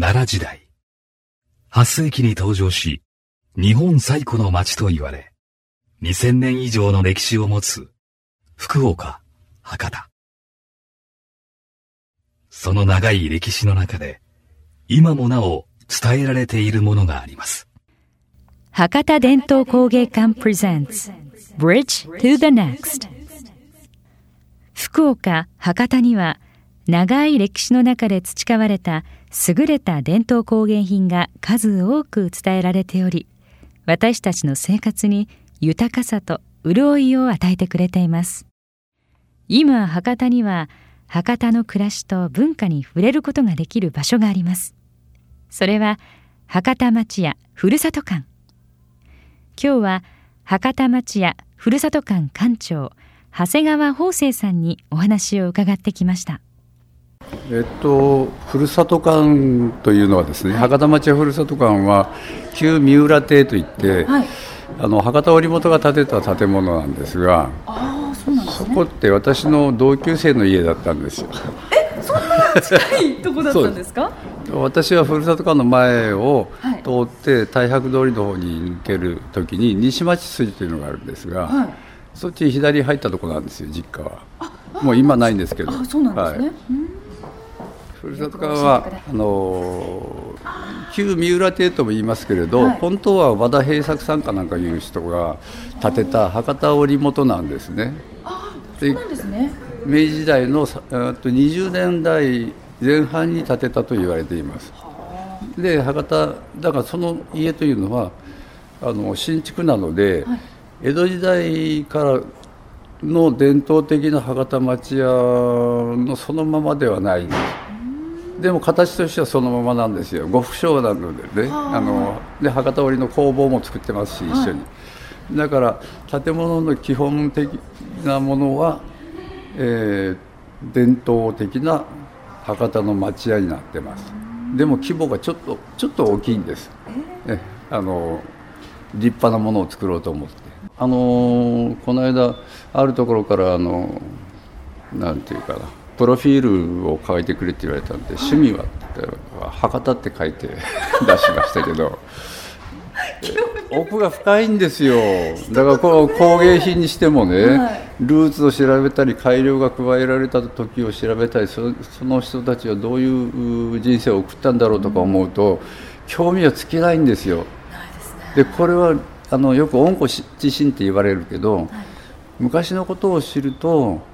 奈良時代。8世紀に登場し、日本最古の町と言われ、2000年以上の歴史を持つ、福岡、博多。その長い歴史の中で、今もなお伝えられているものがあります。博多伝統工芸館 presents Bridge to the Next 福岡、博多には長い歴史の中で培われた優れた伝統工芸品が数多く伝えられており私たちの生活に豊かさと潤いを与えてくれています。今博多には博多の暮らしと文化に触れることができる場所があります。それは博多町屋ふるさと館。今日は博多町屋ふるさと館館長長谷川法生さんにお話を伺ってきました。えっと、ふるさと館というのはですね、博多町屋ふるさと館は旧三浦邸といって、はい、あの博多織本が建てた建物なんですがあそうなんです、ね、そこって私の同級生の家だったんですよ。えそんな近いとこだったんですか？私はふるさと館の前を通って太白通りの方に抜けるときに西町筋というのがあるんですが、はい、そっち左入ったところなんですよ実家は。もう今ないんですけど。そうなんですね、はいふるさと館はあの旧三浦邸とも言いますけれど、はい、本当は和田平作さんかなんかいう人が建てた博多織元なんですね。あそうなんですね明治時代の20年代前半に建てたと言われています。で博多だからその家というのはあの新築なので、はい、江戸時代からの伝統的な博多町屋のそのままではないんです。でも形としてはそのままなんですよ。呉服商なのでね。あ。ので博多織の工房も作ってますし一緒に、はい、だから建物の基本的なものは、えー、伝統的な博多の町屋になってます。でも規模がちょっとちょっと大きいんです、えあの立派なものを作ろうと思って。あのこの間あるところからあのなんていうかなプロフィールを書いてくれって言われたんで、趣味はって博多って書いて 出しましたけど 奥が深いんですよ。だからこの工芸品にしてもね、はい、ルーツを調べたり改良が加えられた時を調べたりその人たちはどういう人生を送ったんだろうとか思うと、うん、興味は尽きないんですよ。で、ね、これはあのよく温故知新って言われるけど、はい、昔のことを知ると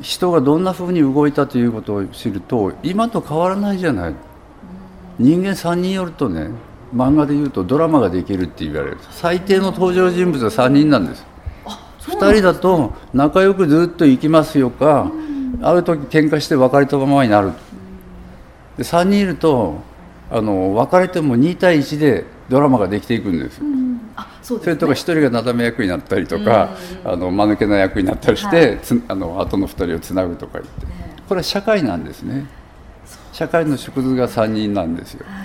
人がどんなふうに動いたということを知ると今と変わらないじゃない、人間3人よるとね漫画でいうとドラマができるって言われる。最低の登場人物は3人なんです。2人だと仲良くずっと行きますよか、ある時喧嘩して別れたままになる。で3人いるとあの別れても2対1でドラマができていくんです、そ、ね、れとか一人がなだめ役になったりとか、あの間抜けな役になったりして、はい、あの後の二人をつなぐとか言って、これは社会なんですね。社会の縮図が3人なんですよ、は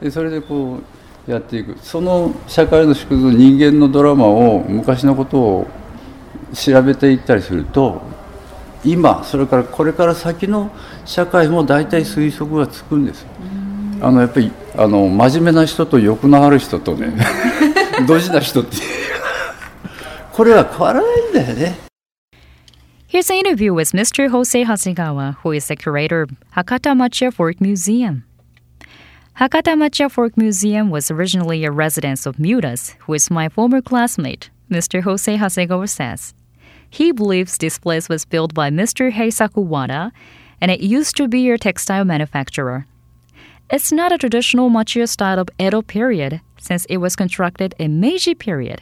い、でそれでこうやっていく。その社会の縮図人間のドラマを昔のことを調べていったりすると今それからこれから先の社会も大体推測がつくんです。あのやっぱりあの真面目な人と欲のある人とね ドジな人ってこれは変わらないんだよね。Here's an interview with Mr. Jose Hasegawa, who is the curator of Hakata Macha Folk Museum. Hakata Macha Folk Museum was originally a residence of Mudas, who is my former classmate, Mr. Jose Hasegawa says. He believes this place was built by Mr. Heisaku Wada, and it used to be a textile manufacturer. It's not a traditional machiya style of Edo period, since it was constructed in Meiji period,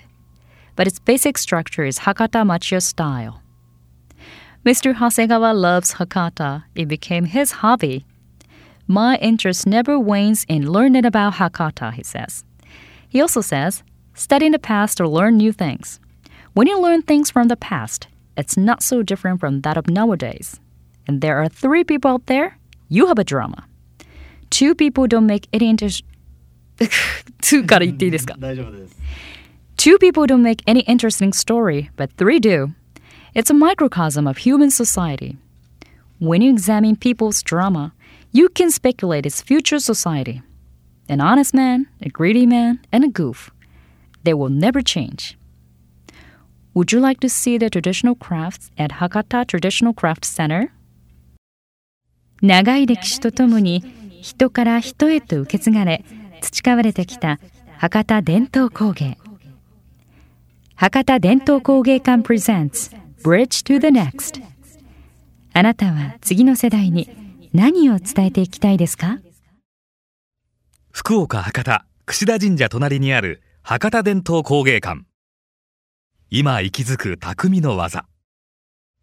but its basic structure is Hakata machiya style. Mr. Hasegawa loves Hakata. It became his hobby. My interest never wanes in learning about Hakata, he says. He also says, study the past to learn new things. When you learn things from the past, it's not so different from that of nowadays. And there are three people out there, you have a drama Two people don't make any interest. Two から言っていいですか大丈夫です。Two people don't make any interesting story, but three do. It's a microcosm of human society. When you examine people's drama, You can speculate its future society. An honest man, a greedy man, and a goof. They will never change. Would you like to see the traditional crafts at Hakata Traditional Craft Center? 長い歴史とともに 人から人へと受け継がれ培われてきた博多伝統工芸。博多伝統工芸館 presents Bridge to the Next あなたは次の世代に何を伝えていきたいですか？福岡博多櫛田神社隣にある博多伝統工芸館。今息づく匠の技。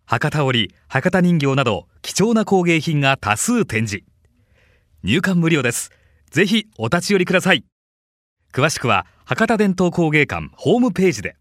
博多織博多人形など貴重な工芸品が多数展示。入館無料です。ぜひお立ち寄りください。詳しくは博多伝統工芸館ホームページで。